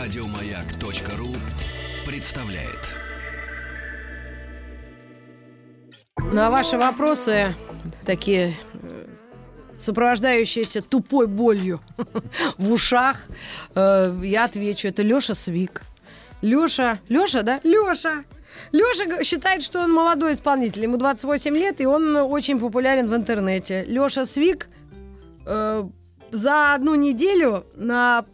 Радиомаяк.ру представляет. На ваши вопросы такие э, сопровождающиеся тупой болью в ушах, э, я отвечу, это Леша Свик. Леша, Леша, да? Леша! Леша считает, что он молодой исполнитель, ему 28 лет, и он очень популярен в интернете. Леша Свик э, за одну неделю на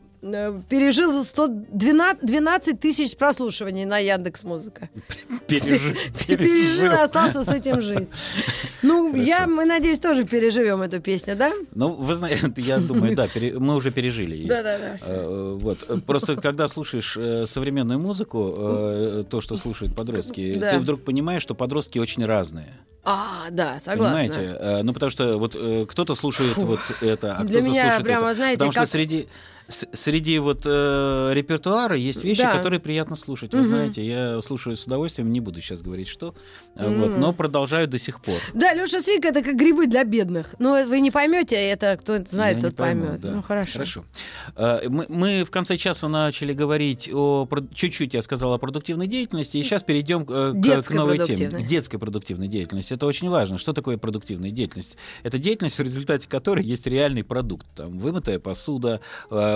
пережил 112 12 тысяч прослушиваний на Яндекс Музыка. Пережил. Пережил и остался с этим жить. Ну, я, мы, надеюсь, тоже переживем эту песню, да? Ну, вы знаете, я думаю, да, пере- мы уже пережили ее. Да-да-да. всё. Э, Вот. Просто когда слушаешь э, современную музыку, э, то, что слушают подростки, Да. ты вдруг понимаешь, что подростки очень разные. А, да, согласна. Понимаете? Э, Ну, потому что вот э, кто-то слушает Фу. вот это, а кто-то слушает прямо, это. знаете, Потому что среди среди вот э, репертуара есть вещи, Да. которые приятно слушать. Вы Мгм. знаете, я слушаю с удовольствием, не буду сейчас говорить, что, э, вот, но продолжаю до сих пор. Да, Леша Свик это как грибы для бедных. Ну, вы не поймете, это кто это знает, Я тот поймет. да. Ну, хорошо. Хорошо. Э, Мы, мы в конце часа начали говорить о... Чуть-чуть я сказал о продуктивной деятельности, и сейчас перейдем э, к, Детской к новой теме. детской продуктивной деятельности. Это очень важно. Что такое продуктивная деятельность? Это деятельность, в результате которой есть реальный продукт. Там, вымытая посуда,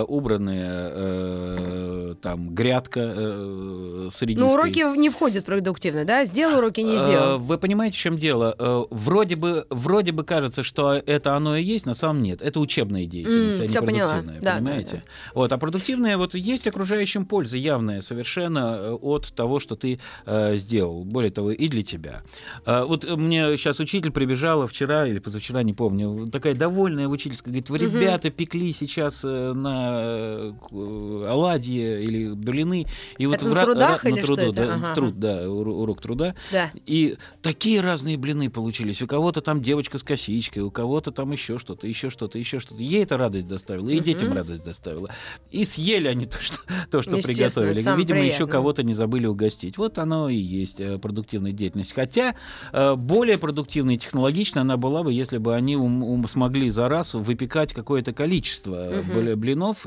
э, убранная э, там, грядка э, с Ну, уроки не входят в продуктивно, да? Сделал уроки, не Э, сделал. Вы понимаете, в чем дело? Э, Вроде бы, вроде бы кажется, что это оно и есть, на самом нет. Это учебная деятельность, М, а не всё поняла. продуктивная. Да, понимаете? да, Вот, а продуктивная вот есть окружающим польза явная совершенно э, от того, что ты э, сделал. Более того, и для тебя. Э, вот э, мне сейчас учитель прибежала вчера или позавчера, не помню, такая довольная учительская, говорит, вы, ребята, пекли сейчас э, на э, к- оладьи или блины. И вот Это на ра- трудах ра- на что труду, это? да, Ага, в труд, да, уро- урок труда. Да. И такие разные блины получились. У кого-то там девочка с косичкой, у кого-то там еще что-то, еще что-то, еще что-то. Ей это радость доставило, и детям радость доставило. И съели они то, что, то, что приготовили. Видимо, еще приятное. кого-то не забыли угостить. Вот оно и есть э, продуктивная деятельность. Хотя э, более продуктивной и технологичной она была бы, если бы они ум- ум- смогли за раз выпекать какое-то количество э, Мгм.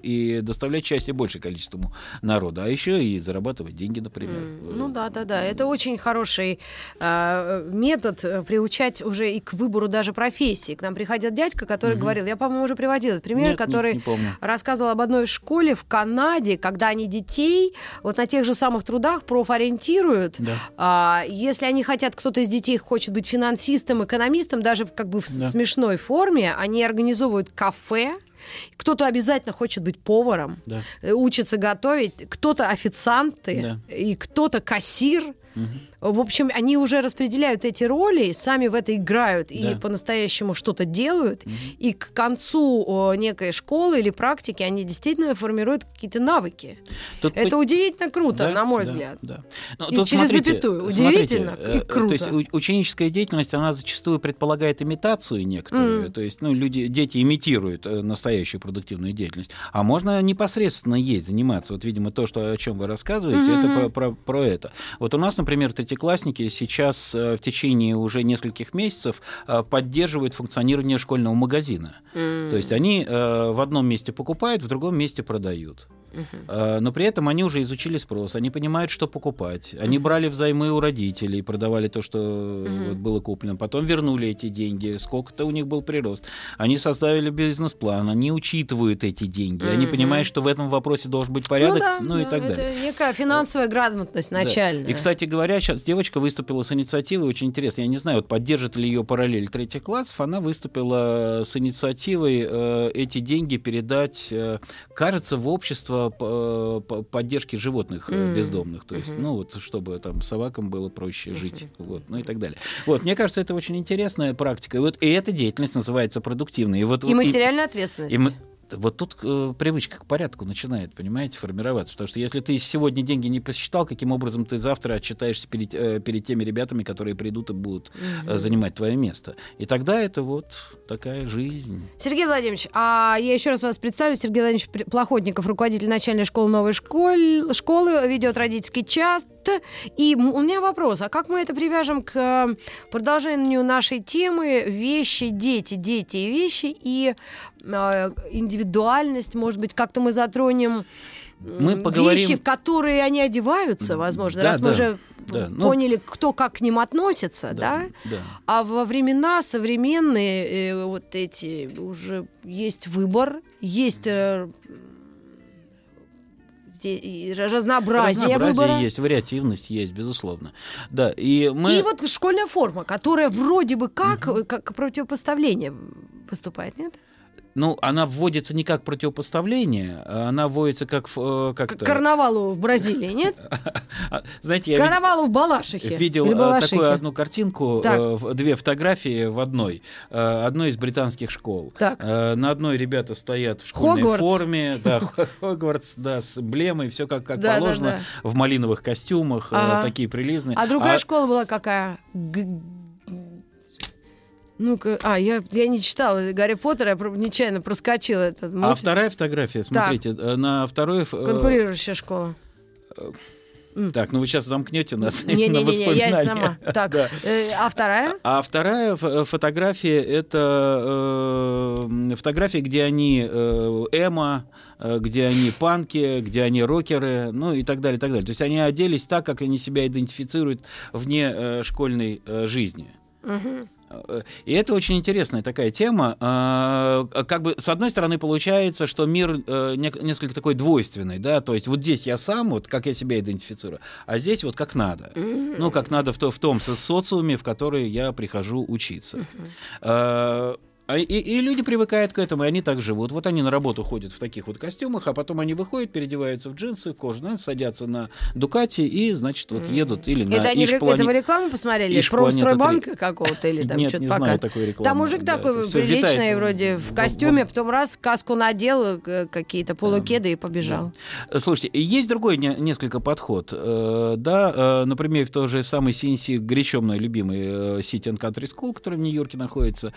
И доставлять счастье большее количеству народа. А еще и зарабатывать деньги, например. М, Ну да, да, да. Это очень хороший а, метод э, приучать уже и к выбору даже профессии. К нам приходил дядька, который Мгм. говорил, я, по-моему, уже приводил этот пример, Нет, не- который не помню. рассказывал об одной школе в Канаде, когда они детей вот на тех же самых трудах профориентируют. Да. А, если они хотят, кто-то из детей хочет быть финансистом, экономистом, даже в- как бы в Да. смешной форме, они организовывают кафе. Кто-то обязательно хочет быть поваром, Да. э, учится готовить, кто-то официанты, и кто-то кассир. Мгм. В общем, они уже распределяют эти роли, сами в это играют и Да. по-настоящему что-то делают. Мгм. И к концу о, некой школы или практики они действительно формируют какие-то навыки. Тут Это по- удивительно круто, Да, на мой да, взгляд. да. Ну, И тут через смотрите, запятую. смотрите, Удивительно и э, круто. То есть ученическая деятельность, она зачастую предполагает имитацию некоторую. Мгм. То есть, ну, люди, дети имитируют э, настоящую продуктивную деятельность. А можно непосредственно есть, заниматься. Вот, видимо, то, что, о чем вы рассказываете, Мгм. это про, про- про это. Вот у нас, например, третьеклассники сейчас э, в течение уже нескольких месяцев э, поддерживают функционирование школьного магазина. М. То есть они э, в одном месте покупают, в другом месте продают. Но при этом они уже изучили спрос, они понимают, что покупать. Они брали взаймы у родителей, продавали то, что вот было куплено, потом вернули эти деньги, сколько-то у них был прирост. Они составили бизнес-план, они учитывают эти деньги, они понимают, что в этом вопросе должен быть порядок, ну, ну, да, и да, так это далее. некая финансовая грамотность Да. начальная. И, кстати говоря, сейчас девочка выступила с инициативой, очень интересно, я не знаю, вот поддержит ли ее параллель третьих классов, она выступила с инициативой э, эти деньги передать, э, кажется, в общество по- поддержки животных э, бездомных, то есть, ну вот, чтобы там собакам было проще жить, вот, ну и так далее. Вот, мне кажется, это очень интересная практика, и вот и эта деятельность называется продуктивной. И, вот, И материальная ответственность. и вот тут э, привычка к порядку начинает, понимаете, формироваться. Потому что если ты сегодня деньги не посчитал, каким образом ты завтра отчитаешься перед, э, перед теми ребятами, которые придут и будут э, занимать твое место. И тогда это вот такая жизнь. Сергей Владимирович, а я еще раз вас представлю. Сергей Владимирович Плохотников, руководитель начальной школы новой школы, школы ведет родительский час. И у меня вопрос, а как мы это привяжем к э, продолжению нашей темы вещи, дети, дети и вещи и индивидуальность, может быть, как-то мы затронем Мы поговорим- вещи, в которые они одеваются, возможно, Да, раз мы да, уже да. Ну, поняли, кто как к ним относится, да? да. А во времена современные э, вот эти уже есть выбор, есть э, зде- и разнообразие, выбора. есть, вариативность есть, безусловно. Да, и мы... И вот школьная форма, которая вроде бы как, э, как противопоставление выступает, нет? Ну, она вводится не как противопоставление, а она вводится как... э, К как-то... карнавалу в Бразилии, нет? А, Знаете, я Карнавалу в Балашихе. видел э, такую одну картинку, Так. э, в- две фотографии в одной, одной из британских школ. Так. На одной ребята стоят в школьной Хогвартс. форме, да, Хогвартс, да, с эмблемой, все как, как Да, да, положено, в малиновых костюмах, Ага. такие прилизные. А другая школа была какая? Ну-ка, а, я, я не читала Гарри Поттера, я нечаянно проскочила этот А мультик. вторая фотография, смотрите, э, на второй... э, Конкурирующая школа. Так, ну вы сейчас замкнете нас на Не-не-не, я воспоминания. сама. Так, Да. э, а вторая? А вторая фо- фотография это э, фотографии, где они э, эмо, э, где они панки, где они рокеры, ну и так далее, и так далее. То есть они оделись так, как они себя идентифицируют вне э, школьной э, жизни. Мгм. И это очень интересная такая тема. А, Как бы, с одной стороны, получается, что мир э, несколько такой двойственный, да, то есть вот здесь я сам, вот как я себя идентифицирую, а здесь вот как надо. Ну, как надо в, то- в том со- социуме, в который я прихожу учиться. А, а И, и люди привыкают к этому, и они так живут. Вот они на работу ходят в таких вот костюмах, а потом они выходят, переодеваются в джинсы, в кожаную, садятся на Дукати и, значит, вот едут или на Это, они, Иш-плане- это вы рекламу посмотрели? Про стройбанка какого-то или там что-то рекламы. Там мужик такой приличный, вроде в костюме, потом раз каску надел, э, какие-то полукеды и побежал. Э, Слушайте, есть другой не- несколько подход. Э, Да, например, в той же самой CNC, горячо мной любимый City and Country School, который в Нью-Йорке находится,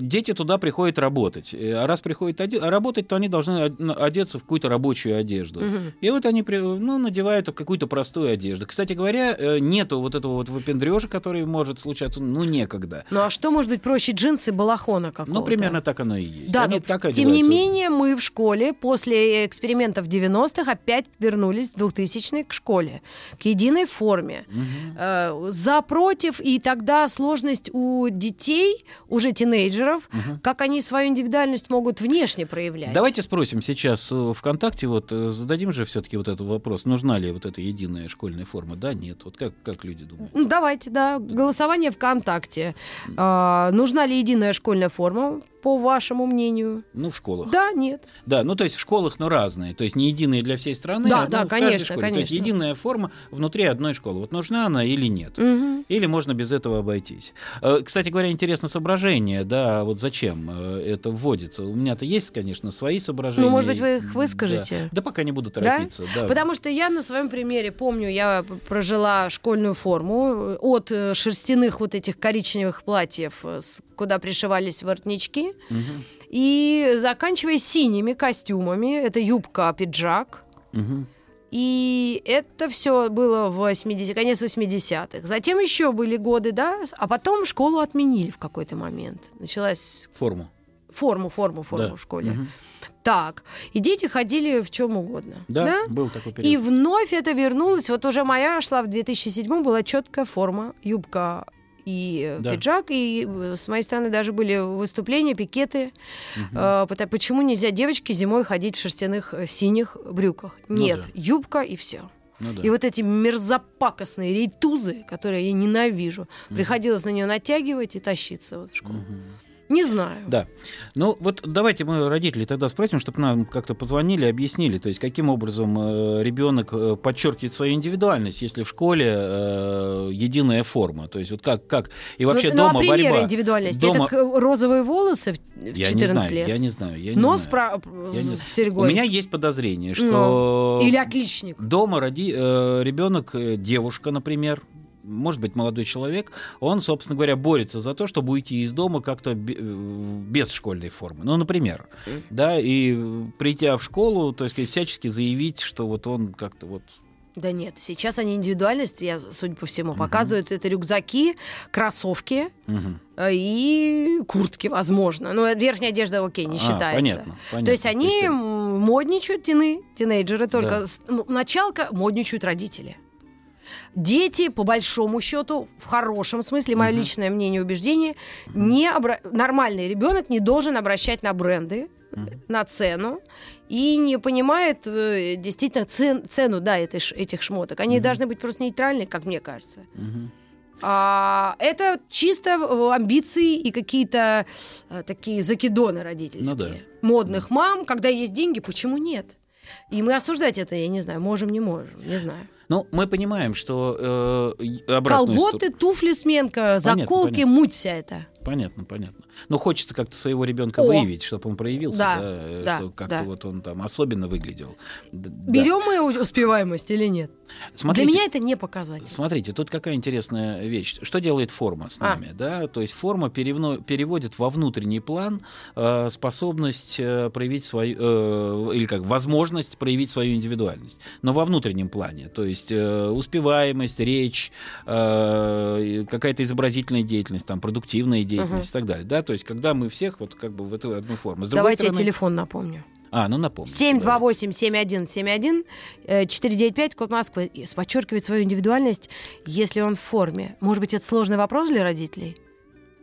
дети туда приходят работать. Э, А раз приходят оде- работать, то они должны одеться в какую-то рабочую одежду. И вот они ну, надевают какую-то простую одежду. Кстати говоря, э, нету вот этого вот выпендрежа, который может случаться, ну, некогда. Ну а что может быть проще джинсы балахона какого-то? Ну, примерно так оно и есть. Да, Они но так тем не одеваются. менее мы в школе после экспериментов 90-х опять вернулись в 2000-е к школе, к единой форме. Э, за, против, и тогда сложность у детей, уже тинейджеров, как они свою индивидуальность могут внешне проявлять. Давайте спросим сейчас э, ВКонтакте, вот э, зададим же все-таки вот этот вопрос, нужна ли вот эта единая школьная форма? Да, нет. Вот как, как люди думают? Ну, Давайте, да. Голосование ВКонтакте. А, нужна ли единая школьная форма, по вашему мнению? Ну, в школах. Да, нет. Да, ну то есть в школах, но разные. То есть не единые для всей страны, Да, а да, конечно, школе. То есть конечно. единая форма внутри одной школы. Вот нужна она или нет? Мгм. Или можно без этого обойтись. Э, Кстати говоря, интересно соображение, да, вот зачем э, это вводится. У меня-то есть, конечно, свои соображения. Ну, может быть, вы их Да. выскажете? Да, пока не буду Да? торопиться. Да? Потому что я на своем примере помню, я прожила школьную форму э, от шерстяных вот этих коричневых платьев, куда пришивались воротнички, Мгм. и заканчивая синими костюмами. Это юбка, пиджак. Мгм. И это все было в 80 конец 80-х. Затем еще были годы, да, а потом школу отменили в какой-то момент. Началась Форму. форму, форму, форму Да. в школе. Мгм. Так, и дети ходили в чем угодно. Да, был такой период. И вновь это вернулось. Вот уже моя шла в 2007 была четкая форма, юбка и э, Да. пиджак, и э, с моей стороны даже были выступления, пикеты. Пото- почему нельзя девочке зимой ходить в шерстяных э, синих брюках? Ну Нет, да. юбка и все. Ну да. И вот эти мерзопакостные рейтузы, которые я ненавижу, приходилось на нее натягивать и тащиться вот в школу. Не знаю. Да. Ну, вот давайте мы родителей тогда спросим, чтобы нам как-то позвонили, объяснили, то есть каким образом э, ребенок э, подчеркивает свою индивидуальность, если в школе э, единая форма. То есть вот как, как и вообще ну, ну, дома а пример борьба. индивидуальности? Дома- Это розовые волосы в в 14 Я не знаю, лет. я не знаю. Я не Нос знаю. про... Я не- с серьгой. У меня есть подозрение, что Или отличник. дома роди, э, ребенок, э, девушка, например, может быть, молодой человек, он, собственно говоря, борется за то, чтобы уйти из дома как-то э, без школьной формы. Ну, например, да, и придя в школу, то есть всячески заявить, что вот он как-то вот Да нет, сейчас они индивидуальность, я, судя по всему, показывают. Это рюкзаки, кроссовки э, и куртки, возможно. Но верхняя одежда, окей, не А, считается. понятно, понятно. То есть они э, модничают, тины, тинейджеры, только Да. ну, началка модничают родители. Дети, по большому счету, в хорошем смысле, мое Мгм. личное мнение и убеждение, не обра- нормальный ребенок не должен обращать на бренды, Мгм. на цену и не понимает э, действительно цен- цену да, этой этих шмоток. Они Мгм. должны быть просто нейтральны, как мне кажется. Мгм. А, это чисто э, амбиции и какие-то э, такие закидоны родительские. Ну да. Модных мам, когда есть деньги, почему нет? И мы осуждать это, я не знаю, можем, не можем, не знаю. Ну, мы понимаем, что э, обратную Колготы, туфли, сменка, заколки, понятно. муть вся эта. Понятно, понятно. Но хочется как-то своего ребенка О! выявить, чтобы он проявился, Да, да, э, да, что как-то да. вот он там особенно выглядел. Д- да. Берем мы успеваемость или нет? Смотрите, Для меня это не показатель. Смотрите, тут какая интересная вещь. Что делает форма с А. нами? Да? То есть форма перевно- переводит во внутренний план э, способность э, проявить свою, э, или как, возможность проявить свою индивидуальность. Но во внутреннем плане. То есть э, успеваемость, речь, э, какая-то изобразительная деятельность, там, продуктивная деятельность и так далее. Да? То есть когда мы всех вот как бы в эту одну форму. С Давайте я стороны- телефон напомню. А, ну напомню. 728-7171, э, 495, код Москвы. Подчеркивает свою индивидуальность, если он в форме. Может быть, это сложный вопрос для родителей?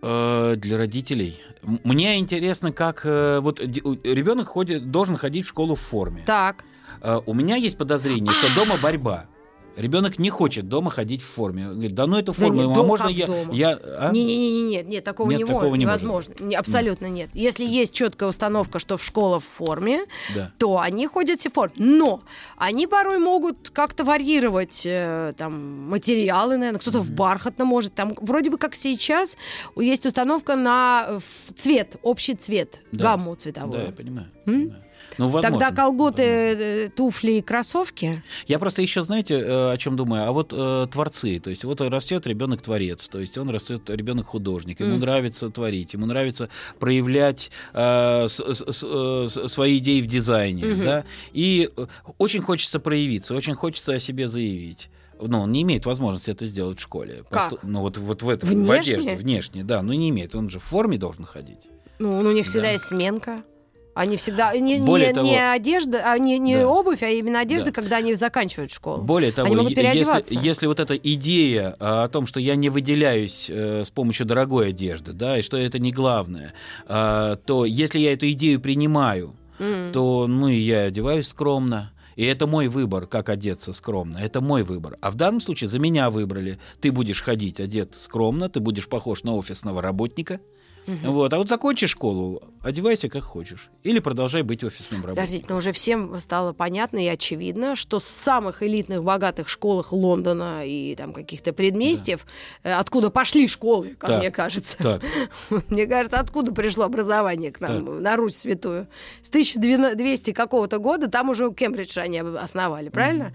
Э, Для родителей. Мне интересно, как э, вот ребенок ходит, должен ходить в школу в форме. Так. Э, У меня есть подозрение, что дома борьба. Ребенок не хочет дома ходить в форме. Он Говорит, да ну эту Да форму, нет, а можно я, дома? я а? Не-не-не, нет, нет, такого Нет, не такого может, не может невозможно. Не, абсолютно нет. Если есть четкая установка, что в школа в форме, Да. то они ходят в форме. Но они порой могут как-то варьировать э, там материалы, наверное, кто-то в бархатном может. Там вроде бы как сейчас есть установка на э, цвет, общий цвет, Да. гамму цветовую. Да, я понимаю. М? понимаю. Ну, возможно, Тогда колготы, э, туфли и кроссовки. Я просто еще, знаете, э, о чем думаю? А вот э, творцы, то есть вот растет ребенок творец, то есть он растет ребенок художник, ему Мгм. нравится творить, ему нравится проявлять э, с- с- с- э, свои идеи в дизайне, Мгм. да, и очень хочется проявиться, очень хочется о себе заявить. Но он не имеет возможности это сделать в школе. Как? Посту- Ну вот, вот в этом, в Внешне? одежде, внешне, да, но не имеет. Он же в форме должен ходить. Ну, ну, у них всегда Да. есть сменка. Они всегда не, Более не, того- не одежда, а не, не Да. обувь, а именно одежда, Да. когда они заканчивают школу. Более того, Они могут переодеваться. если, если вот эта идея а, о том, что я не выделяюсь э, с помощью дорогой одежды, да, и что это не главное, а, то если я эту идею принимаю, М. то ну и я одеваюсь скромно. И это мой выбор, как одеться скромно. Это мой выбор. А в данном случае за меня выбрали. Ты будешь ходить одет скромно, ты будешь похож на офисного работника. Вот. А вот закончи школу, одевайся как хочешь. Или продолжай быть офисным работником. Подождите, но уже всем стало понятно и очевидно, что с самых элитных, богатых школах Лондона и там каких-то предместьев, э, откуда пошли школы, как Так. мне кажется. Так, Мне кажется, откуда пришло образование к нам, на Русь святую. С 1200 какого-то года там уже Кембридж они основали, правильно?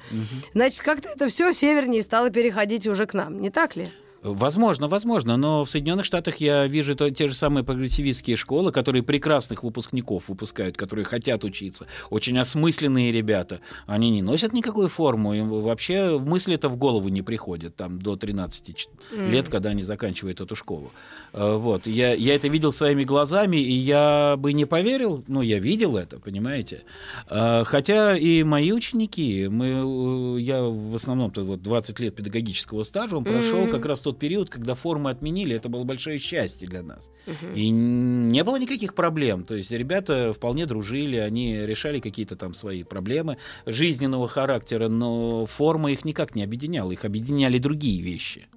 Значит, как-то это все севернее стало переходить уже к нам, не так ли? Возможно, возможно, но в Соединенных Штатах я вижу то- те же самые прогрессивистские школы, которые прекрасных выпускников выпускают, которые хотят учиться. Очень осмысленные ребята. Они не носят никакую форму, им вообще мысли это в голову не приходят там до 13 ч- лет, когда они заканчивают эту школу. Э, Вот. Я, я это видел своими глазами, и я бы не поверил, но я видел это, понимаете. Э, Хотя и мои ученики, мы, э, я в основном-то вот 20 лет педагогического стажа, он прошел Мгм. как раз тот период, когда формы отменили, это было большое счастье для нас. И не было никаких проблем. То есть ребята вполне дружили, они решали какие-то там свои проблемы жизненного характера, но форма их никак не объединяла, их объединяли другие вещи.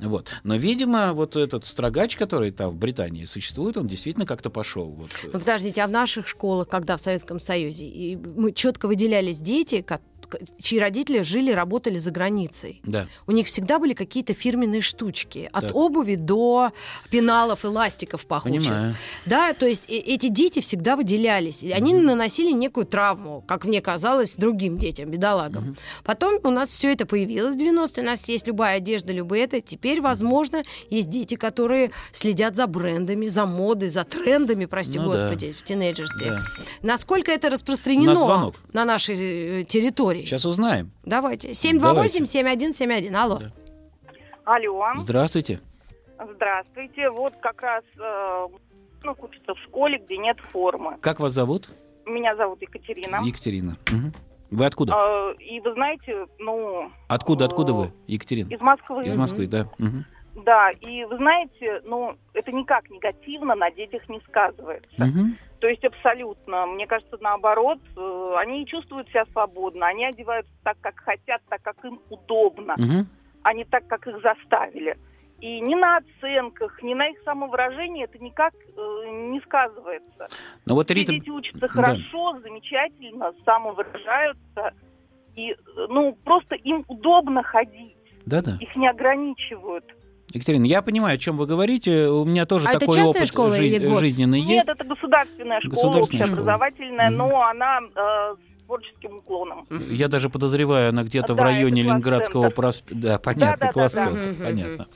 Вот. Но, видимо, вот этот строгач, который там в Британии существует, он действительно как-то пошел. Вот. Ну, подождите, а в наших школах, когда в Советском Союзе, и мы четко выделялись дети, ко- к- чьи родители жили, работали за границей. Да. У них всегда были какие-то фирменные штучки. От Так. обуви до пеналов, эластиков пахучих. Понимаю. Да, то есть эти дети всегда выделялись. И они наносили некую травму, как мне казалось, другим детям, бедолагам. Потом у нас все это появилось в 90-е. У нас есть любая одежда, любые это. Теперь, возможно, есть дети, которые следят за брендами, за модой, за трендами, прости Ну да. господи, в тинейджерстве. Да. Насколько это распространено на нашей э, территории? Ой, Сейчас узнаем. давайте. 728-7171. Алло. Да. Алло, Здравствуйте. здравствуйте. Вот как раз э, ну, учится в школе, где нет формы. Как вас зовут? Меня зовут Екатерина. Екатерина. Мгм. Вы откуда? Э, и вы знаете, ну, Откуда, откуда э, вы, Екатерина? из Москвы. Из Москвы, да. Мгм. Да, и вы знаете, ну, это никак негативно на детях не сказывается. Мгм. То есть абсолютно. Мне кажется, наоборот, э, они чувствуют себя свободно, они одеваются так, как хотят, так, как им удобно, Мгм. а не так, как их заставили. И ни на оценках, ни на их самовыражении это никак э, не сказывается. Ну вот Рита... дети учатся да. хорошо, замечательно, самовыражаются. И, э, ну, просто им удобно ходить. Да-да. Их не ограничивают. Екатерина, я понимаю, о чем вы говорите. У меня тоже А такой опыт школа жи- жизненный Нет, есть. это государственная школа, Государственная школа. общеобразовательная, Мгм. но она э, с творческим уклоном. Я даже подозреваю, она где-то в Да, районе это класс Ленинградского проспекта. Да, понятно, да, класс да. центр, мгм. понятно.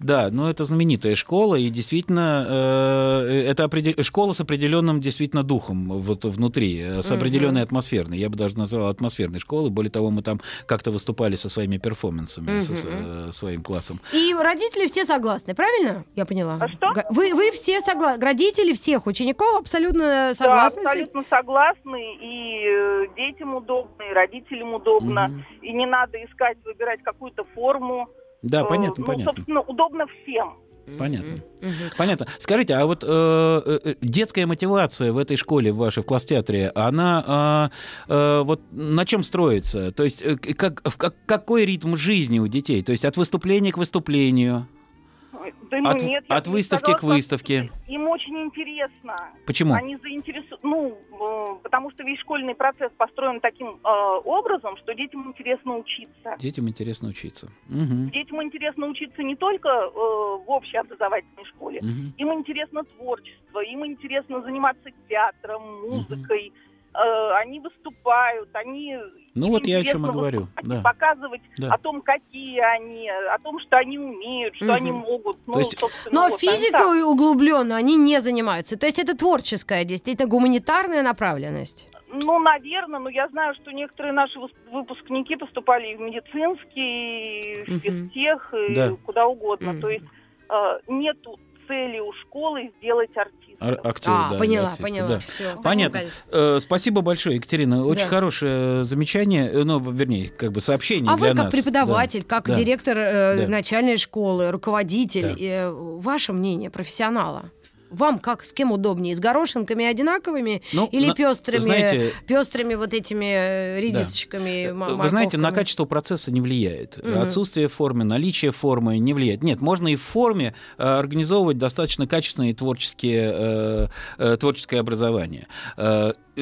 Да, но это знаменитая школа, и действительно, э, это определ- школа с определенным действительно духом вот внутри, э, с определенной атмосферной. Я бы даже назвал атмосферной школой. Более того, мы там как-то выступали со своими перформансами, со э, своим классом. И родители все согласны, правильно? Я поняла. А что? Вы, вы все согласны? Родители всех учеников абсолютно Да, согласны? этим? абсолютно согласны, и детям удобно, и родителям удобно, Мгм. и не надо искать, выбирать какую-то форму. Да, Э, понятно, ну, понятно. собственно, удобно всем. Понятно. Мгм. Понятно. Скажите, а вот э, э, детская мотивация в этой школе, в вашей, в класс-театре, она э, э, вот на чем строится? То есть э, как, в как- какой ритм жизни у детей? То есть от выступления к выступлению? Да, ну, От- нет, от выставки сказала, к выставке. Им очень интересно. Почему? Они заинтересованы, ну, э, потому что весь школьный процесс построен таким э, образом, что детям интересно учиться. Детям интересно учиться. Мгм. Детям интересно учиться не только э, в общеобразовательной школе, Мгм. им интересно творчество, им интересно заниматься театром, музыкой. Э, они выступают, они... Ну вот я о чем и говорю, да. Показывать Да. о том, какие они, о том, что они умеют, что Мгм. они могут. Ну, есть- собственно, Но вот, они физикой углубленно они не занимаются. То есть это творческая действие, это гуманитарная направленность. Ну, наверное, но я знаю, что некоторые наши выпускники поступали и в медицинский, и в физтех, и Да. куда угодно. Мгм. То есть э, нету цели у школы сделать артиста. Актеры, а, да, поняла, артисты, поняла. да. Все. Понятно. Э, спасибо большое, Екатерина. Очень Да. хорошее замечание, э, ну, вернее, как бы сообщение А для вы как нас. преподаватель, как да. директор э, Да. начальной школы, руководитель, Да. э, ваше мнение профессионала? Вам как, с кем удобнее? С горошинками одинаковыми Ну, или на- пестрыми, знаете, пестрыми вот этими э, редисочками? м- Вы знаете, на качество процесса не влияет. Мгм. Отсутствие формы, наличие формы не влияет. Нет, можно и в форме э, организовывать достаточно качественные творческие, э, э, творческое образование.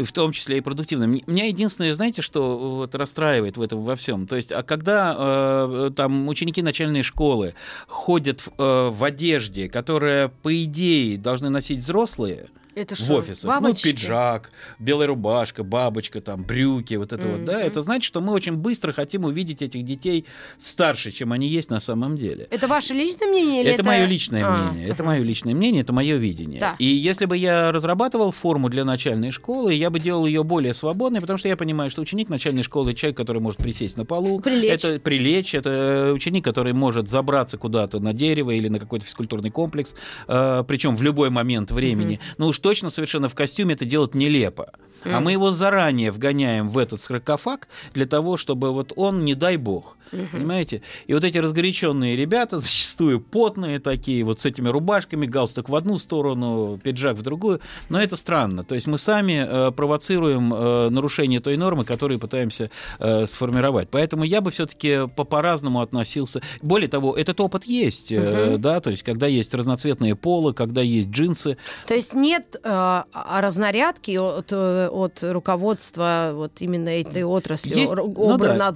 В том числе и продуктивное. М- Меня единственное, знаете, что вот расстраивает в этом во всем? То есть, а когда э, там ученики начальной школы ходят в, э, в одежде, которая, по идее, должны носить взрослые, Это в что, офисах. Ну, бабочки? пиджак, белая рубашка, бабочка, там, брюки, вот это вот, да, это значит, что мы очень быстро хотим увидеть этих детей старше, чем они есть на самом деле. Это ваше личное мнение? Или это, это мое личное А, мнение. Это мое личное мнение, это мое видение. Да. И если бы я разрабатывал форму для начальной школы, я бы делал ее более свободной, потому что я понимаю, что ученик начальной школы человек, который может присесть на полу, Прилечь. это прилечь, это ученик, который может забраться куда-то на дерево или на какой-то физкультурный комплекс, э, причем в любой момент времени. Ну уж точно совершенно в костюме это делать нелепо. А Мгм. мы его заранее вгоняем в этот саркофаг для того, чтобы вот он, не дай бог, понимаете? И вот эти разгоряченные ребята, зачастую потные такие, вот с этими рубашками, галстук в одну сторону, пиджак в другую, но это странно. То есть мы сами э, провоцируем э, нарушение той нормы, которую пытаемся э, сформировать. Поэтому я бы все-таки по- по-разному относился. Более того, этот опыт есть, э, Мгм. да, то есть когда есть разноцветные полы, когда есть джинсы, То есть нет э, а разнарядки от, э, от руководства вот именно этой отрасли, Есть, Р- ну да.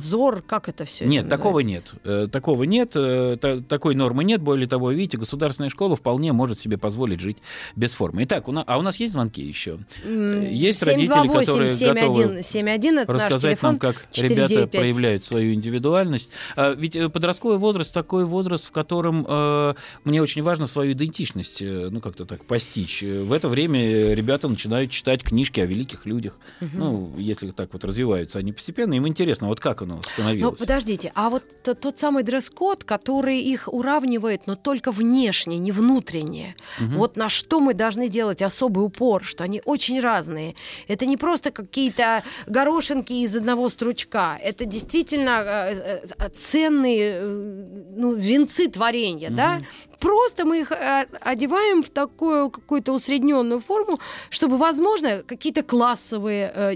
как это все? Нет, такого нет. Э, Такого нет, э, та- такой нормы нет. Более того, видите, государственная школа вполне может себе позволить жить без формы. Итак, у нас, а у нас есть звонки еще? Есть родители, которые готовы 71 это Рассказать телефон. нам, как 495. ребята проявляют свою индивидуальность. А Ведь э, подростковый возраст такой возраст, в котором э, мне очень важно свою идентичность, э, ну как-то так постичь. Э, В это время э, ребята начинают читать книжки о великих молодых людях. Ну, если так вот развиваются они постепенно, им интересно, вот как оно Но становилось. подождите, а вот тот самый дресс-код, который их уравнивает, но только внешне, не внутренне. Мгм. Вот на что мы должны делать особый упор, что они очень разные. Это не просто какие-то горошинки из одного стручка. Это действительно э, э, ценные э, ну, венцы творения, да? Просто мы их э, одеваем в такую какую-то усредненную форму, чтобы, возможно, какие-то классовые э,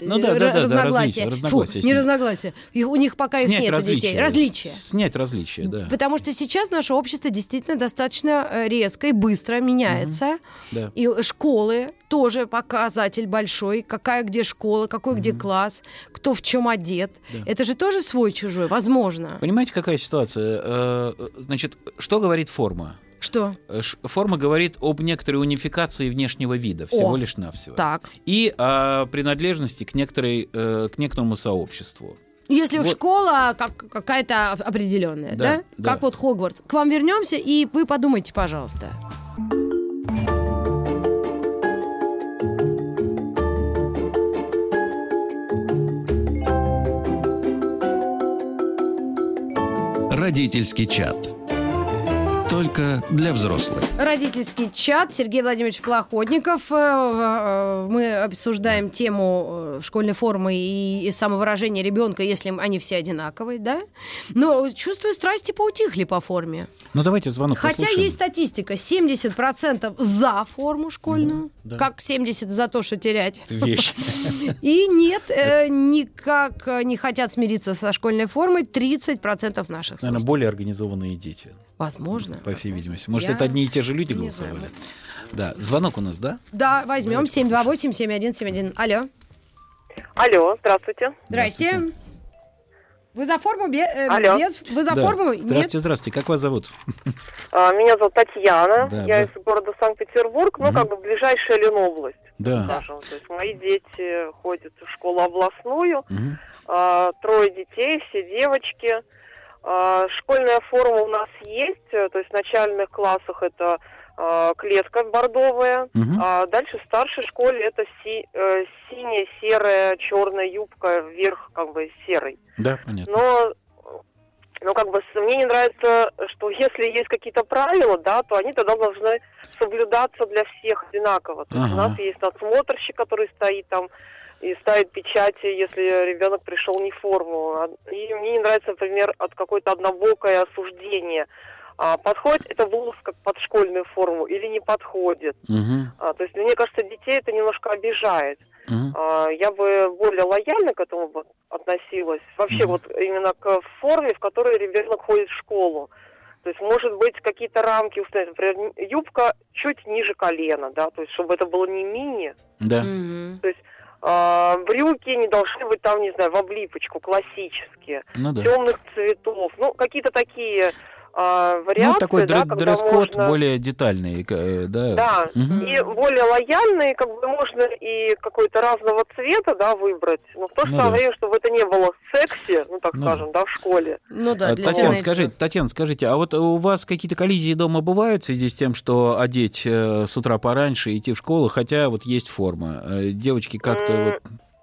Ну да, да, да, да, разногласия. различия, разногласия Фу, не разногласия. Их- у них пока их Снять нет, у различия. детей. Различия. Снять различия, да. Потому что сейчас наше общество действительно достаточно э, резко и быстро меняется. да. И школы тоже показатель большой. Какая где школа, какой где класс, кто в чем одет. Да. Это же тоже свой-чужой, возможно. Понимаете, какая ситуация? Э, Значит, что говорит форма? Что? Э, Форма говорит об некоторой унификации внешнего вида, всего О, лишь навсего. Так. И о принадлежности к, некоторой, э, к некоторому сообществу. Если Вот. школа как, какая-то определенная, да, Да, да. Как вот Хогвартс. К вам вернемся, и вы подумайте, пожалуйста. Родительский чат. Только для взрослых. Родительский чат. Сергей Владимирович Плоходников. Э, э, обсуждаем тему э, школьной формы и и самовыражения ребенка, если они все одинаковые, да? Но чувствую, страсти поутихли по форме. Ну, давайте звонок Хотя послушаем. есть статистика. 70% за форму школьную. да. Как 70 за то, что терять. Вещь. И нет, э, никак э, не хотят смириться со школьной формой 30% наших Наверное, более организованные дети, Возможно. по всей видимости. Может, Я это одни и те же люди голосовали? знаю. Да, звонок у нас, да? Да, возьмем Давайте 728-7171. Алло. Алло, здравствуйте. Здрасте. Здравствуйте. Вы за форму бе- э, Алло. без? Вы за Да. форму? Нет? Здравствуйте, здравствуйте. Как вас зовут? А, Меня зовут Татьяна. Да, я да. из города Санкт-Петербург, ну, Мгм. как бы ближайшая Ленобласть, Да. скажем. То есть мои дети ходят в школу областную, Мгм. а, трое детей, все девочки. А, Школьная форма у нас есть, то есть в начальных классах это а, клетка бордовая, Мгм. а дальше в старшей школе это си- э, синяя, серая, черная юбка, вверх как бы серый. Да, понятно. Но, ну, как бы, мне не нравится, что если есть какие-то правила, да, то они тогда должны соблюдаться для всех одинаково. То есть у Ага. нас есть надсмотрщик, который стоит там и ставит печати, если ребенок пришел не в форму. А- И мне не нравится, например, от какое-то однобокое осуждение. А, подходит это блузка как под школьную форму или не подходит. Мгм. А, то есть, мне кажется, детей это немножко обижает. Мгм. А, я бы более лояльно к этому бы относилась. Вообще Мгм. вот именно к форме, в которой ребенок ходит в школу. То есть, может быть, какие-то рамки установить. Например, юбка чуть ниже колена, да, то есть, чтобы это было не мини. Да. Мгм. А, брюки не должны быть там, не знаю, в облипочку, классические, Ну да. темных цветов. Ну, какие-то такие а, вариации, Ну, такой да, дресс-код можно- более детальный, э, да. Да, Мгм. и более лояльные, как бы можно и какой-то разного цвета, да, выбрать, но в то же Ну самое да. время, чтобы это не было секси, ну так Ну скажем, да, в школе. Ну да, А, для Татьяна, скажите, Татьяна, скажите, а вот у вас какие-то коллизии дома бывают в связи с тем, что одеть э, с утра пораньше и идти в школу, хотя вот есть форма? Э, девочки как-то М, вот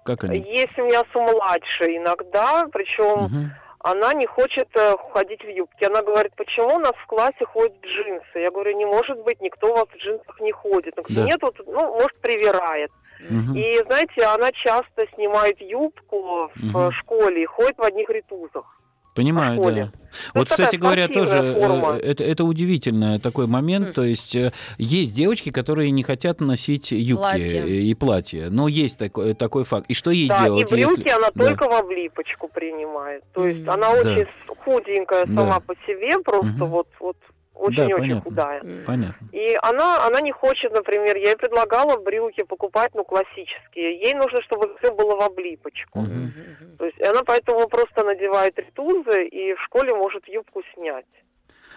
как они? Есть у меня сумладшая иногда, причем Мгм. Она не хочет э, ходить в юбке. Она говорит, почему у нас в классе ходят джинсы? Я говорю, не может быть, никто у вас в джинсах не ходит. Говорит, Да. Нет, вот, ну, может, привирает. Мгм. И, знаете, она часто снимает юбку в э, школе и ходит в одних ритузах. Понимаю, школе. да. Ну, Вот, кстати говоря, тоже форма. э, это, это удивительный такой момент. М. То есть э, есть девочки, которые не хотят носить юбки Платья. и платья. Но есть такой, такой факт. И что ей Да, делать, и брюки если... она Да. только в облипочку принимает. То есть Мгм. она Да. очень худенькая Да. сама по себе, просто Мгм. вот вот очень-очень понятно. худая. Понятно. И она, она не хочет, например, я ей предлагала брюки покупать, ну, классические. Ей нужно, чтобы все было в облипочку. Мгм. То есть она поэтому просто надевает ритузы и в школе может юбку снять.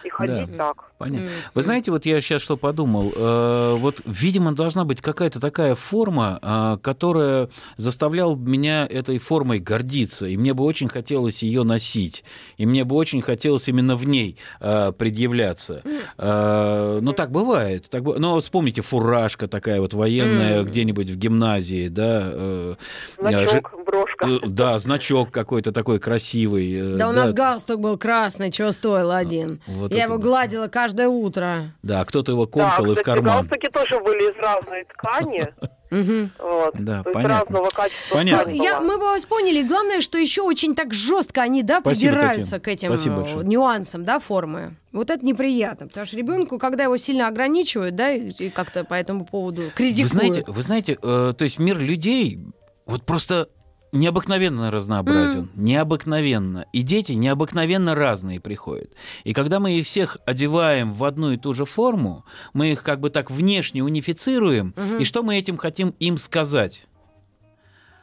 И ходить Да. так. Понятно. М. Вы знаете, вот я сейчас что подумал. Э, вот, видимо, должна быть какая-то такая форма, э, которая заставляла меня этой формой гордиться. И мне бы очень хотелось ее носить. И мне бы очень хотелось именно в ней э, предъявляться. Э, ну, так бывает. Так, но вспомните, фуражка такая вот военная М. где-нибудь в гимназии, да. э, Значок, брошка. э, да, значок какой-то такой красивый. э, Да у нас галстук был красный, чего стоил один. Вот Я это его да. гладила каждое утро. Да, кто-то его Да, комкал и в карман. галстуки тоже были из разной ткани. Вот. Да, То понятно. разного качества Понятно. Я, была. мы бы вас поняли. И главное, что еще очень так жестко они, да, Спасибо, придираются Татьяна. к этим э, нюансам, да, формы. Вот это неприятно, потому что ребенку, когда его сильно ограничивают, да, и, и как-то по этому поводу критикуют. Вы знаете, вы знаете, э, то есть мир людей вот просто необыкновенно разнообразен, необыкновенно. И дети необыкновенно разные приходят. И когда мы их всех одеваем в одну и ту же форму, мы их как бы так внешне унифицируем, Мгм. и что мы этим хотим им сказать?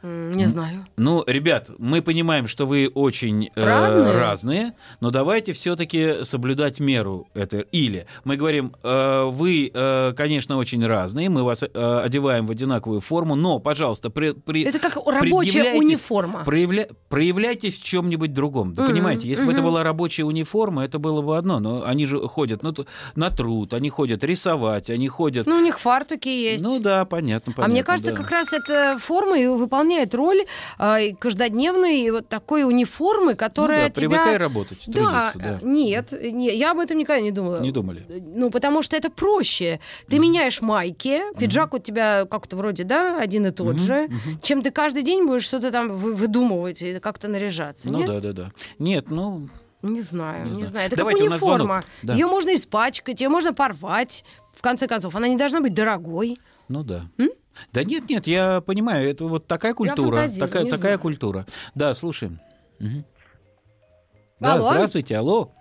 Не знаю. Ну, ребят, мы понимаем, что вы очень э, Разные? разные, но давайте все-таки соблюдать меру. Это. Или мы говорим, э, вы, э, конечно, очень разные, мы вас э, одеваем в одинаковую форму, но, пожалуйста, при, при- Это как рабочая униформа. проявля- проявляйтесь в чем-нибудь другом. Вы Мгм, понимаете, если бы это была рабочая униформа, это было бы одно, но они же ходят ну, на труд, они ходят рисовать, они ходят... Ну, у них фартуки есть. Ну да, понятно, понятно. а мне кажется, да. как раз эта форма и выполняет роль а, и каждодневной вот такой униформы, Ну которая да, привыкай тебя... работать, Да, трудиться, да. э, нет, не, я об этом никогда не думала. Не думали? Ну, потому что это проще. Ты меняешь майки, пиджак у тебя как-то вроде, да, один и тот Мгм, же, мгм. чем ты каждый день будешь что-то там вы- выдумывать и как-то наряжаться. Ну нет? да, да, да. Нет, ну, Не знаю, Не не, знаю. знаю. Это Давайте, как униформа. Да. Ее можно испачкать, ее можно порвать. В конце концов, она не должна быть дорогой. Ну да. М? Да нет, нет, я понимаю, это вот такая культура, фантазирую, такая, не такая знаю. культура. Да, слушаем. Мгм. Да, Алло? здравствуйте, алло.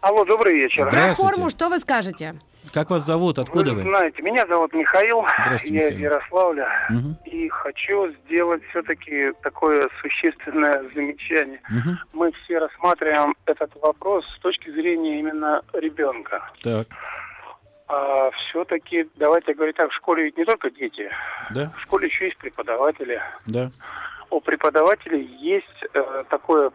Алло, добрый вечер. Про форму что вы скажете? Как вас зовут, откуда вы вы? знаете, меня зовут Михаил, Здравствуйте, я из Михаил. Ярославля, Мгм, и хочу сделать все-таки такое существенное замечание. мгм. Мы все рассматриваем этот вопрос с точки зрения именно ребенка. Так, А все-таки, давайте говорить так, в школе ведь не только дети, да, в школе еще есть преподаватели. да. У преподавателей есть э, такое,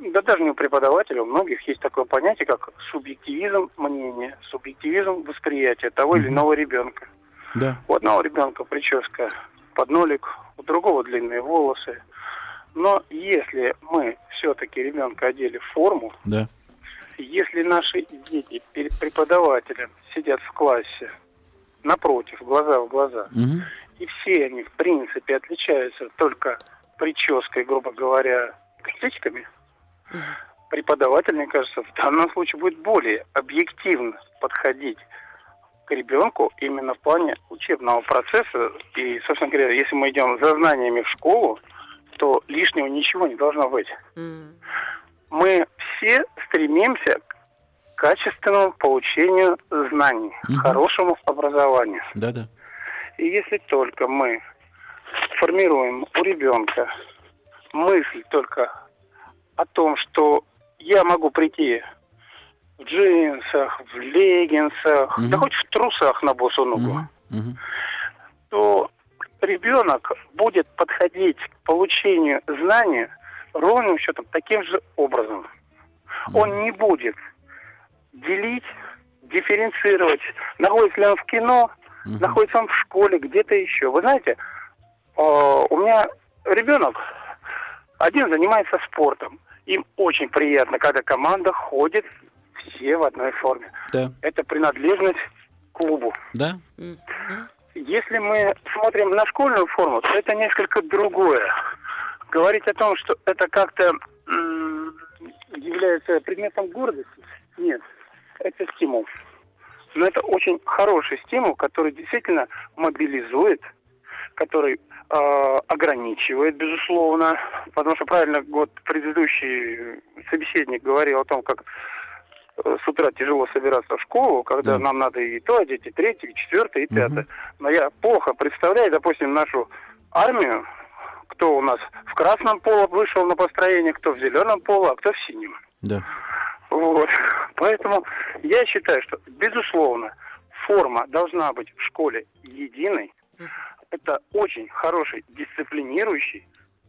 да даже не у преподавателей, у многих есть такое понятие, как субъективизм мнения, субъективизм восприятия того или Мгм. иного ребенка. Да. У одного ребенка прическа под нолик, у другого длинные волосы. Но если мы все-таки ребенка одели в форму, Да. если наши дети перед преподавателем сидят в классе напротив, глаза в глаза, Мгм. и все они, в принципе, отличаются только прической, грубо говоря, косичками, преподаватель, мне кажется, в данном случае будет более объективно подходить к ребенку именно в плане учебного процесса. И, собственно говоря, если мы идем за знаниями в школу, то лишнего ничего не должно быть. М. Мы все стремимся к качественному получению знаний, к хорошему образованию. Да, да. И если только мы формируем у ребенка мысль только о том, что я могу прийти в джинсах, в леггинсах, Мгм. да хоть в трусах на босу ногу, мгм. то ребенок будет подходить к получению знания ровным счетом таким же образом. Он не будет делить, дифференцировать, находится ли он в кино, Мгм. находится он в школе, где-то еще. Вы знаете, э, у меня ребенок один занимается спортом. Им очень приятно, когда команда ходит все в одной форме. Да, Это принадлежность клубу. да. Если мы смотрим на школьную форму, то это несколько другое. Говорить о том, что это как-то является предметом гордости, нет. Это стимул. Но это очень хороший стимул, который действительно мобилизует, который э, ограничивает, безусловно. Потому что правильно вот предыдущий собеседник говорил о том, как э, с утра тяжело собираться в школу, когда Да. нам надо и то одеть, и третье, и четвертое, и пятое. Но я плохо представляю, допустим, нашу армию, кто у нас в красном поло вышел на построение, кто в зеленом поло, а кто в синем. Да. Вот. Поэтому я считаю, что, безусловно, форма должна быть в школе единой. Это очень хороший дисциплинирующий,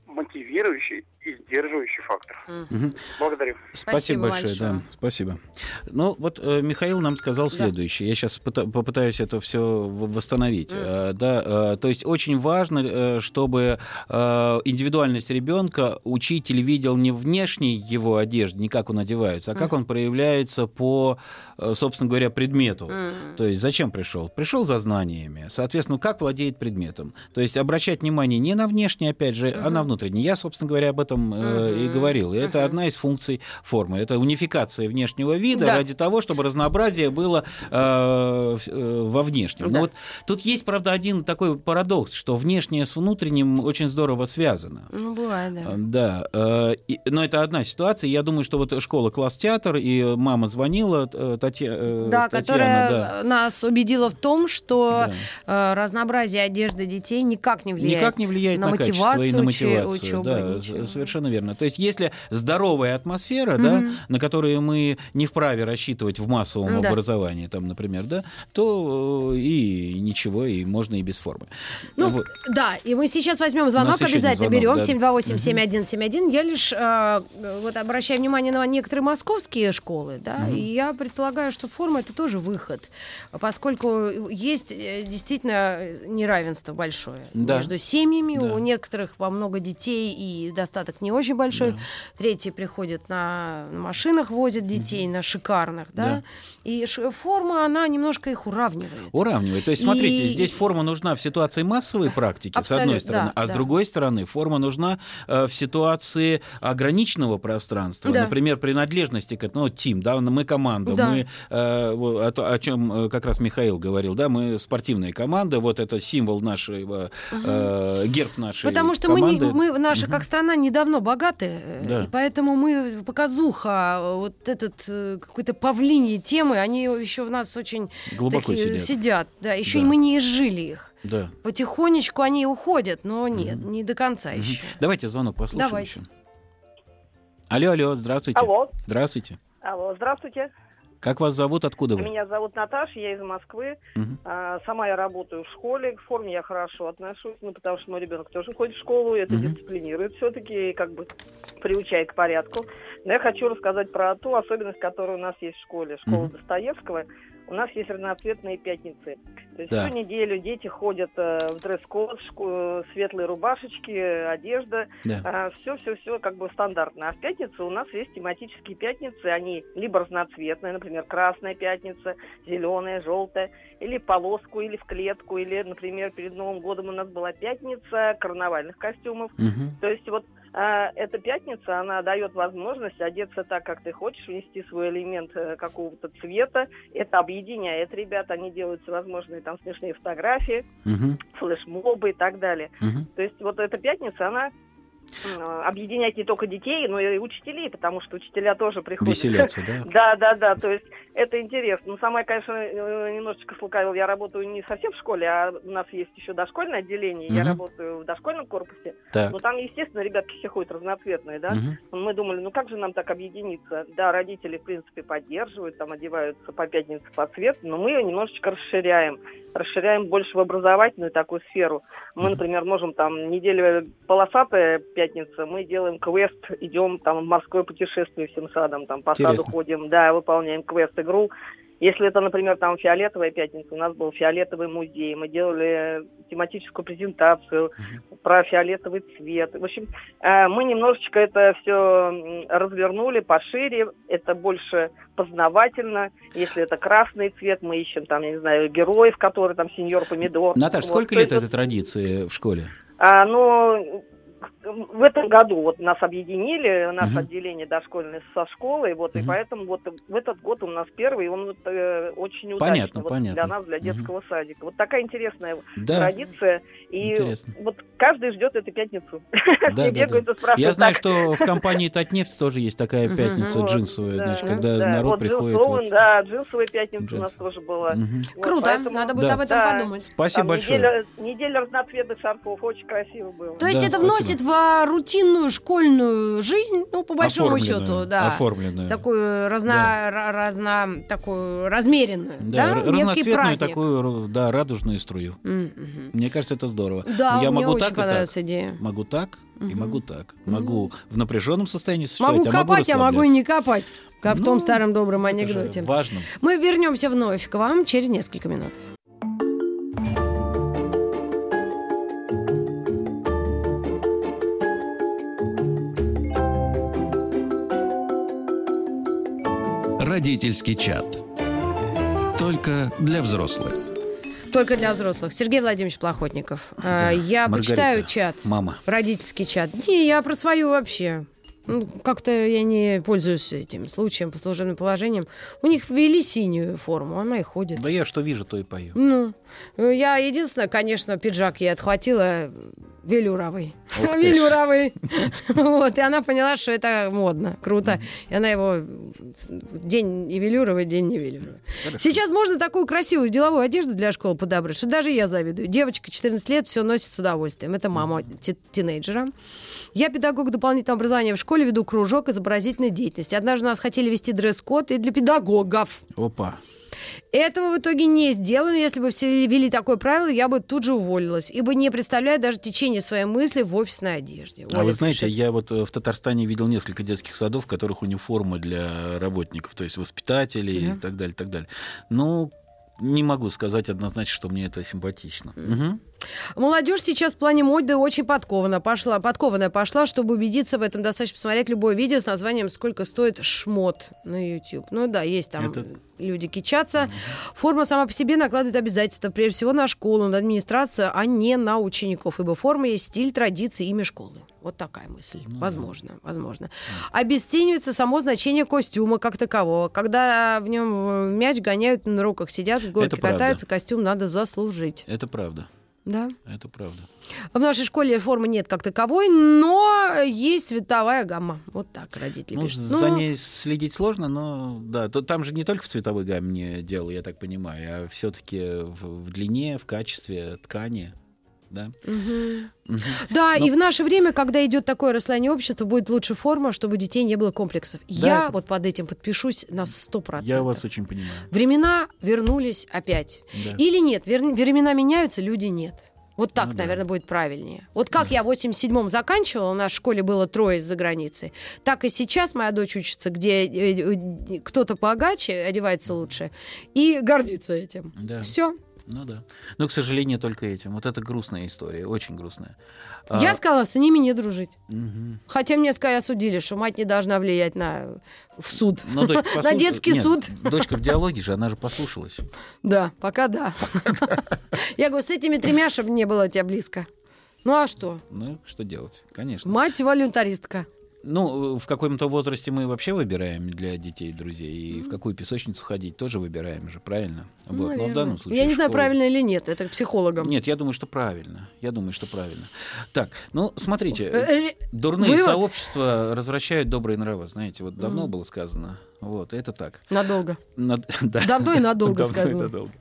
мотивирующий и сдерживающий фактор. Мгм. Благодарю. Спасибо, Спасибо большое, большое. да, спасибо. Ну, вот э, Михаил нам сказал Да. следующее. Я сейчас попытаюсь это все восстановить. Мгм. Э, да, э, то есть очень важно, э, чтобы э, индивидуальность ребенка учитель видел не внешней его одежды, не как он одевается, а как он проявляется по, э, собственно говоря, предмету. М. То есть зачем пришел? Пришел за знаниями. Соответственно, как владеет предметом. То есть обращать внимание не на внешний, опять же, а на внутренний. Я, собственно говоря, об этом э, и Мгм. говорил. И это Мгм. одна из функций формы. Это унификация внешнего вида Да. ради того, чтобы разнообразие было э, э, во внешнем. Да. Но вот тут есть, правда, один такой парадокс, что внешнее с внутренним очень здорово связано. Ну, бывает, да. Э, Да, э, и- но это одна ситуация. Я думаю, что вот школа класс-театр, и мама звонила, э, Татья- э, Да, Татьяна, которая да. нас убедила в том, что Да. разнообразие одежды детей никак не влияет. Никак не влияет на на, и мотивацию на учи- мотивацию. учебы, да, ничего. совершенно верно. То есть, если здоровая атмосфера, да, Мгм. на которую мы не вправе рассчитывать в массовом Да. образовании, там, например, да, то э, и ничего, и можно и без формы. Ну, Вот. да, и мы сейчас возьмем звонок, обязательно звонок, берем да. 728-7171. Я лишь э, вот обращаю внимание на некоторые московские школы, да, и я предполагаю, что форма это тоже выход, поскольку есть э, действительно э, неравенство большое Да. между семьями, Да. у некоторых во много детей и достаток не очень большой, Да. третьи приходят на, на машинах, возят детей, на шикарных, да, Да. и форма, она немножко их уравнивает. Уравнивает. То есть, смотрите, И- здесь форма нужна в ситуации массовой практики, с одной стороны, да, а с да. другой стороны, форма нужна э, в ситуации ограниченного пространства. Да. Например, принадлежности к ну, тим, да, мы команда, Да. мы э, о, о чем э, как раз Михаил говорил, да, мы спортивная команда, вот это символ нашего, э, герб нашей Потому что мы, не, команды. Мы, наша как страна недавно богаты, э, Да. и поэтому мы показуха, э, вот этот э, какой-то павлиньи темы, они еще в нас очень Глубоко такие сидят. да, еще Да. и мы не изжили их. Да. Потихонечку они уходят, но нет, не до конца Мгм. еще. Давайте звонок послушаем Давайте. еще. Алло, алло, здравствуйте. Алло, Здравствуйте. алло, здравствуйте. Как вас зовут, откуда вы? Меня зовут Наташа, я из Москвы. Мгм. А, сама я работаю в школе, к форме я хорошо отношусь, ну, потому что мой ребенок тоже ходит в школу, и это Мгм. дисциплинирует все-таки, и как бы приучает к порядку. Но я хочу рассказать про ту особенность, которая у нас есть в школе. Школа Мгм. Достоевского. У нас есть разноцветные пятницы. То есть Да. всю неделю дети ходят э, в дресс-код, шко- светлые рубашечки, одежда, Да. все-все-все как бы стандартно. А в пятницу у нас есть тематические пятницы. Они либо разноцветные, например, красная пятница, зеленая, желтая, или полоску, или в клетку, или, например, перед Новым годом у нас была пятница карнавальных костюмов. Мгм. То есть вот а, эта пятница, она дает возможность одеться так, как ты хочешь, внести свой элемент э, какого-то цвета. Это объединяет ребят, они делают всевозможные там смешные фотографии, Мгм. флешмобы и так далее. Мгм. То есть вот эта пятница, она м, объединяет не только детей, но и учителей, потому что учителя тоже приходят. Веселятся, да? Да, да, да, то есть это интересно. Ну, сама я, конечно, э, немножечко слукавила, я работаю не совсем в школе, а у нас есть еще дошкольное отделение, я работаю в дошкольном корпусе, но там, естественно, ребятки все ходят разноцветные, да. Мы думали, ну как же нам так объединиться? Да, родители, в принципе, поддерживают, там одеваются по пятнице по цвету, но мы ее немножечко расширяем. Расширяем больше в образовательную такую сферу. Мы, например, можем там неделя полосатая пятница, мы делаем квест, идем там в морское путешествие всем садом, там по саду Интересно. ходим, да, выполняем квест-игру. Если это, например, там фиолетовая пятница, у нас был фиолетовый музей, мы делали тематическую презентацию про фиолетовый цвет. В общем, э, мы немножечко это все развернули пошире, это больше познавательно. Если это красный цвет, мы ищем там, я не знаю, героев, которые там сеньор помидор. Наташ, Вот. сколько лет этой традиции в школе? а, ну, в этом году вот нас объединили, наше Мгм. отделение дошкольное со школой, вот, и Мгм. поэтому вот в этот год он у нас первый, и он вот, э, очень удачный Понятно, вот понятно. для нас, для детского садика. Вот такая интересная Да. традиция, И Интересно. вот каждый ждет эту пятницу. Да, Все да, бегают да. и спрашивают. Я знаю, «Так, что в компании Татнефть тоже есть такая пятница вот, джинсовая, да, значит, когда да. народ Вот приходит. Слоун, вот. Да, джинсовая пятница у нас тоже была. Мгм. Вот, Круто, поэтому- надо будет Да. об этом Да. подумать. Спасибо Там большое. Неделя, неделя разноцветных шарфов, очень красиво было. То есть Да, это спасибо. вносит в а, рутинную школьную жизнь, ну, по большому счету, да. Оформленную. Такую разно, ра- разно, такую размеренную, Да, да, разноцветную такую, да, радужную струю. Мгм. Мне кажется, это здорово. Да, Но я мне могу очень так и так. понравилась идея. Могу так и Мгм. могу так. Могу в напряженном состоянии существовать, Могу а копать, а могу и не копать, как в том Ну, старом добром анекдоте. важно. Мы вернемся вновь к вам через несколько минут. Родительский чат. Только для взрослых. Только для взрослых. Сергей Владимирович Плохотников. Э, Да, Я Маргарита, почитаю чат. Мама. Родительский чат. Не, я про свою вообще. Ну, как-то я не пользуюсь этим случаем по служебным положениям. У них ввели синюю форму, она и ходит. Да я что вижу, то и пою. Ну, я единственное, конечно, пиджак я отхватила ж. Велюровый. Вот, и она поняла, что это модно, круто. И она его день и велюровый, день не велюровый. Сейчас можно такую красивую деловую одежду для школы подобрать, что даже я завидую. Девочка 14 лет все носит с удовольствием. Это мама ти- тинейджера. Я педагог дополнительного образования в школе, веду кружок изобразительной деятельности. Однажды нас хотели вести дресс-код и для педагогов. Опа. Этого в итоге не сделано. Если бы все ввели такое правило, я бы тут же уволилась, ибо не представляю даже течение своей мысли в офисной одежде. А Оля вы знаете, пишет. я вот э, в Татарстане видел несколько детских садов, в которых униформы для работников, то есть воспитателей Да. и так далее, так далее. Ну, не могу сказать однозначно, что мне это симпатично. Мгм. Молодежь сейчас в плане моды очень подкована, пошла, подкованная пошла, чтобы убедиться в этом, достаточно посмотреть любое видео с названием «Сколько стоит шмот» на YouTube. Ну да, есть там Это- люди кичатся. Форма сама по себе накладывает обязательства, прежде всего на школу, на администрацию, а не на учеников, ибо форма есть стиль, традиции, имя школы. Вот такая мысль. Ну возможно, возможно. Обесценивается само значение костюма как такового. Когда в нем мяч гоняют, на руках сидят, в горке катаются, костюм надо заслужить. Это правда. Да. Это правда. В нашей школе формы нет как таковой, но есть цветовая гамма. Вот так родители Ну, пишут. за Ну, ней следить сложно, но да, то, там же не только в цветовой гамме дело, я так понимаю, а все-таки в, в длине, в качестве ткани. Да? Да, Но- и в наше время, когда идет такое расслоение общества, будет лучше форма, чтобы у детей не было комплексов. Я это- вот под этим подпишусь на 100%. Я вас очень понимаю. Времена вернулись опять. Да. Или нет, вер- времена меняются, люди нет. Вот так, Ну да. наверное, будет правильнее. Вот как я в 87-м заканчивала, у нас в школе было трое из-за границы, так и сейчас моя дочь учится, где э, э, кто-то богаче, одевается лучше, и гордится этим. Да. Все. Ну да. Но, к сожалению, только этим. Вот это грустная история, очень грустная. А, Я сказала, с ними не дружить. мгм. Хотя мне сказали, осудили, что мать не должна влиять на в суд. Но дочка На послуш- детский Нет, суд. Дочка в диалоге же, она же послушалась. Да, пока да. Я говорю, с этими тремя, чтобы не было тебя близко. Ну а что? Ну, что делать? Конечно. Мать волюнтаристка. Ну, в каком-то возрасте мы вообще выбираем для детей друзей. И в какую песочницу ходить тоже выбираем же, правильно? Вот. Но в Наверное. данном случае... Я не знаю, правильно или нет. Это к психологам. Нет, я думаю, что правильно. Я думаю, что правильно. Так, ну, смотрите. Э, э, Дурные вывод. сообщества развращают добрые нравы. Знаете, вот давно Мгм. было сказано. Вот, это так. Надолго. Над- да. Давно и надолго Давно и сказано. надолго.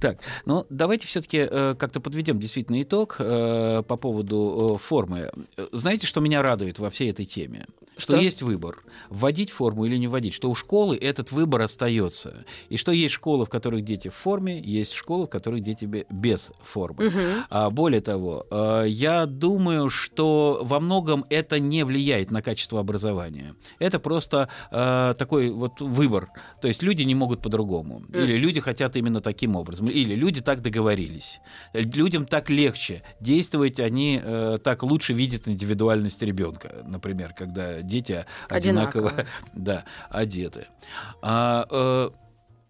Так, ну давайте все-таки как-то подведем действительно итог э, по поводу э, формы. Э, Знаете, что меня радует во всей этой теме? Что, Что? есть выбор, вводить форму или не вводить, что у школы этот выбор остается. И что есть школы, в которых дети в форме, есть школы, в которых дети бе- без формы. Мгм. А более того, э, я думаю, что во многом это не влияет на качество образования. Это просто э, такой вот выбор. То есть люди не могут по-другому. Или люди хотят именно таким образом. Или люди так договорились. Людям так легче. Действовать они э, так лучше видят индивидуальность ребенка, например, когда дети одинаково, Одинаково. да, одеты. А, э,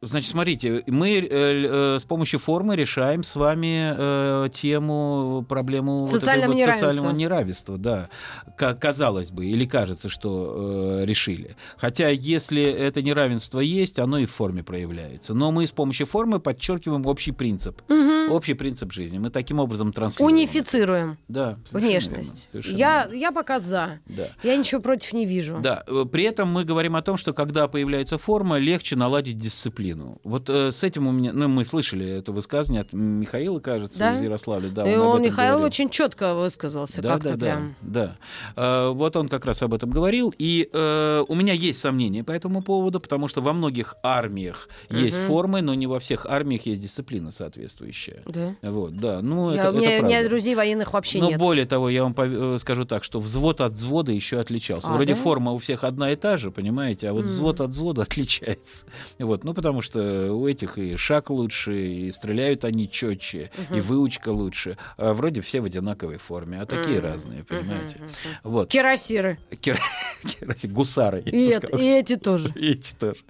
Значит, смотрите, мы э, э, с помощью формы решаем с вами э, тему, проблему вот Социального вот неравенства. социального неравенства, да. Ка- казалось бы, или кажется, что э, решили. Хотя, если это неравенство есть, оно и в форме проявляется. Но мы с помощью формы подчеркиваем общий принцип. Мгм. Общий принцип жизни. Мы таким образом транслируем. Унифицируем Да, внешность. верно, совершенно Я, верно. я пока за. Да. Я ничего против не вижу. Да, э, при этом мы говорим о том, что когда появляется форма, легче наладить дисциплину. Вот э, с этим у меня, ну, мы слышали это высказывание от Михаила, кажется, Да? из Ярославля. Да, И он, этом Михаил, говорил. очень четко высказался, Да, как-то да, да, прям. да. Э, вот он как раз об этом говорил. И э, у меня есть сомнения по этому поводу, потому что во многих армиях есть Мгм. формы, но не во всех армиях есть дисциплина соответствующая. Да. Вот, да. Ну, Я- это, у, меня, это у меня друзей военных вообще Но нет. более того, я вам э, скажу так, что взвод от взвода еще отличался. А, Вроде да? форма у всех одна и та же, понимаете, а вот М. взвод от взвода отличается. Вот, ну потому что у этих и шаг лучше, и стреляют они четче, и выучка лучше. А вроде все в одинаковой форме, а такие Мгм. разные, понимаете. Мгм. Вот. Кирасиры. Кира- кира- Гусары. И, это- и эти тоже. И эти тоже.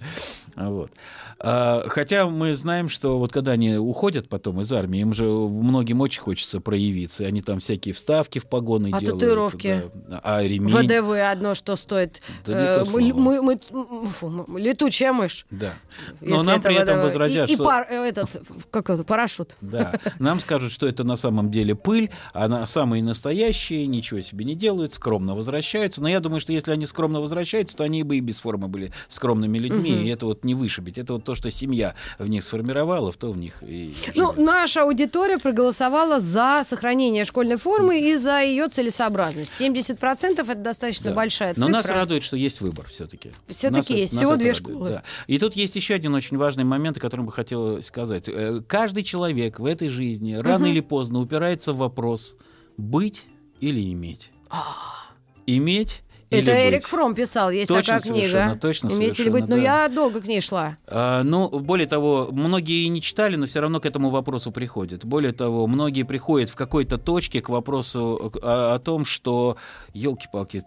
Вот. А, Хотя мы знаем, что вот когда они уходят потом из армии, им же многим очень хочется проявиться. Они там всякие вставки в погоны А делают. татуировки? да. А ремень. ВДВ одно, что стоит. Да Э, мы- мы- мы- фу, летучая мышь. Да. Но если нам при этом возразят, и, и что... пар- э, этот, как это, парашют. Да. Нам скажут, что это на самом деле пыль, а на самые настоящие ничего себе не делают, скромно возвращаются. Но я думаю, что если они скромно возвращаются, то они бы и без формы были скромными людьми, Мгм. и это вот не вышибить. Это вот то, что семья в них сформировала, в то в них и Ну, живет. наша аудитория проголосовала за сохранение школьной формы и за ее целесообразность. 70% это достаточно Да. большая Но цифра. нас радует, что есть выбор все-таки. Всё-таки есть. Всего две школы. Да. И тут есть еще один очень важный момент, о котором бы хотела сказать. Э, Каждый человек в этой жизни рано Мгм. или поздно упирается в вопрос быть или иметь. Иметь или. Это быть. Эрик Фром писал, есть Точно, такая книга. точно, Имеете ли совершенно, быть? Но да. я долго к ней шла. А, ну, более того, многие и не читали, но все равно к этому вопросу приходят. Более того, многие приходят в какой-то точке к вопросу о, о том, что, елки-палки,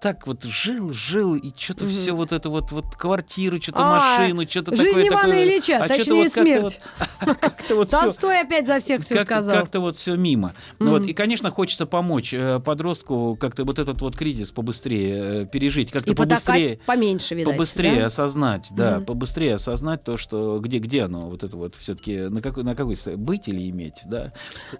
так вот жил, жил, и что-то Мгм. все вот это вот, вот квартиру, что-то А, машину, что-то Жизнь такое. Ивана такое. Ильича, А точнее, вот смерть. вот- Как-то вот всё- Толстой опять за всех все сказал. как-то вот все мимо. Ну вот, и, конечно, хочется помочь э, подростку как-то вот этот вот кризис побыстрее э, пережить, как-то побыстрее, поменьше, видать. побыстрее да? осознать, да, побыстрее осознать то, что где, где оно, вот это вот все-таки на какой, на какой быть или иметь, да.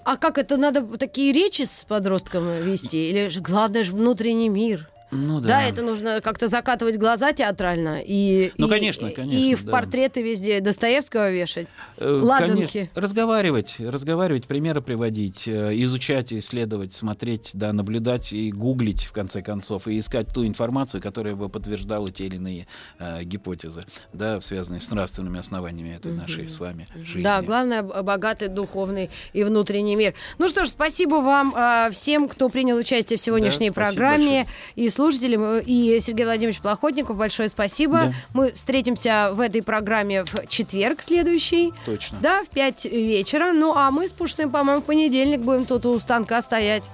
А как это надо такие речи с подростком вести? Или главное же внутренний мир? Ну Да. это нужно как-то закатывать глаза театрально и Ну, и- конечно, конечно, и в да. портреты везде Достоевского вешать. Э, ладанки. конечно, разговаривать, разговаривать, примеры приводить, э, изучать, исследовать, смотреть, да, наблюдать и гуглить в конце концов и искать ту информацию, которая бы подтверждала те или иные э, гипотезы, да, связанные с нравственными основаниями этой нашей с вами жизни. Да, главное богатый духовный и внутренний мир. Ну что ж, спасибо вам а, всем, кто принял участие в сегодняшней Да, программе и слушателям и Сергей Владимирович Плохотников. Большое спасибо. Да. Мы встретимся в этой программе в четверг следующий. Точно. Да, в 5 вечера. Ну, а мы с Пушным, по-моему, в понедельник будем тут у станка стоять.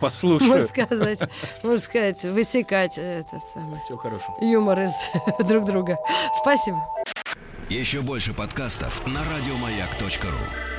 Послушаю. Можно сказать, можно сказать, высекать этот самый Все хорошо. юмор из друг друга. Спасибо. Еще больше подкастов на радиомаяк.ру.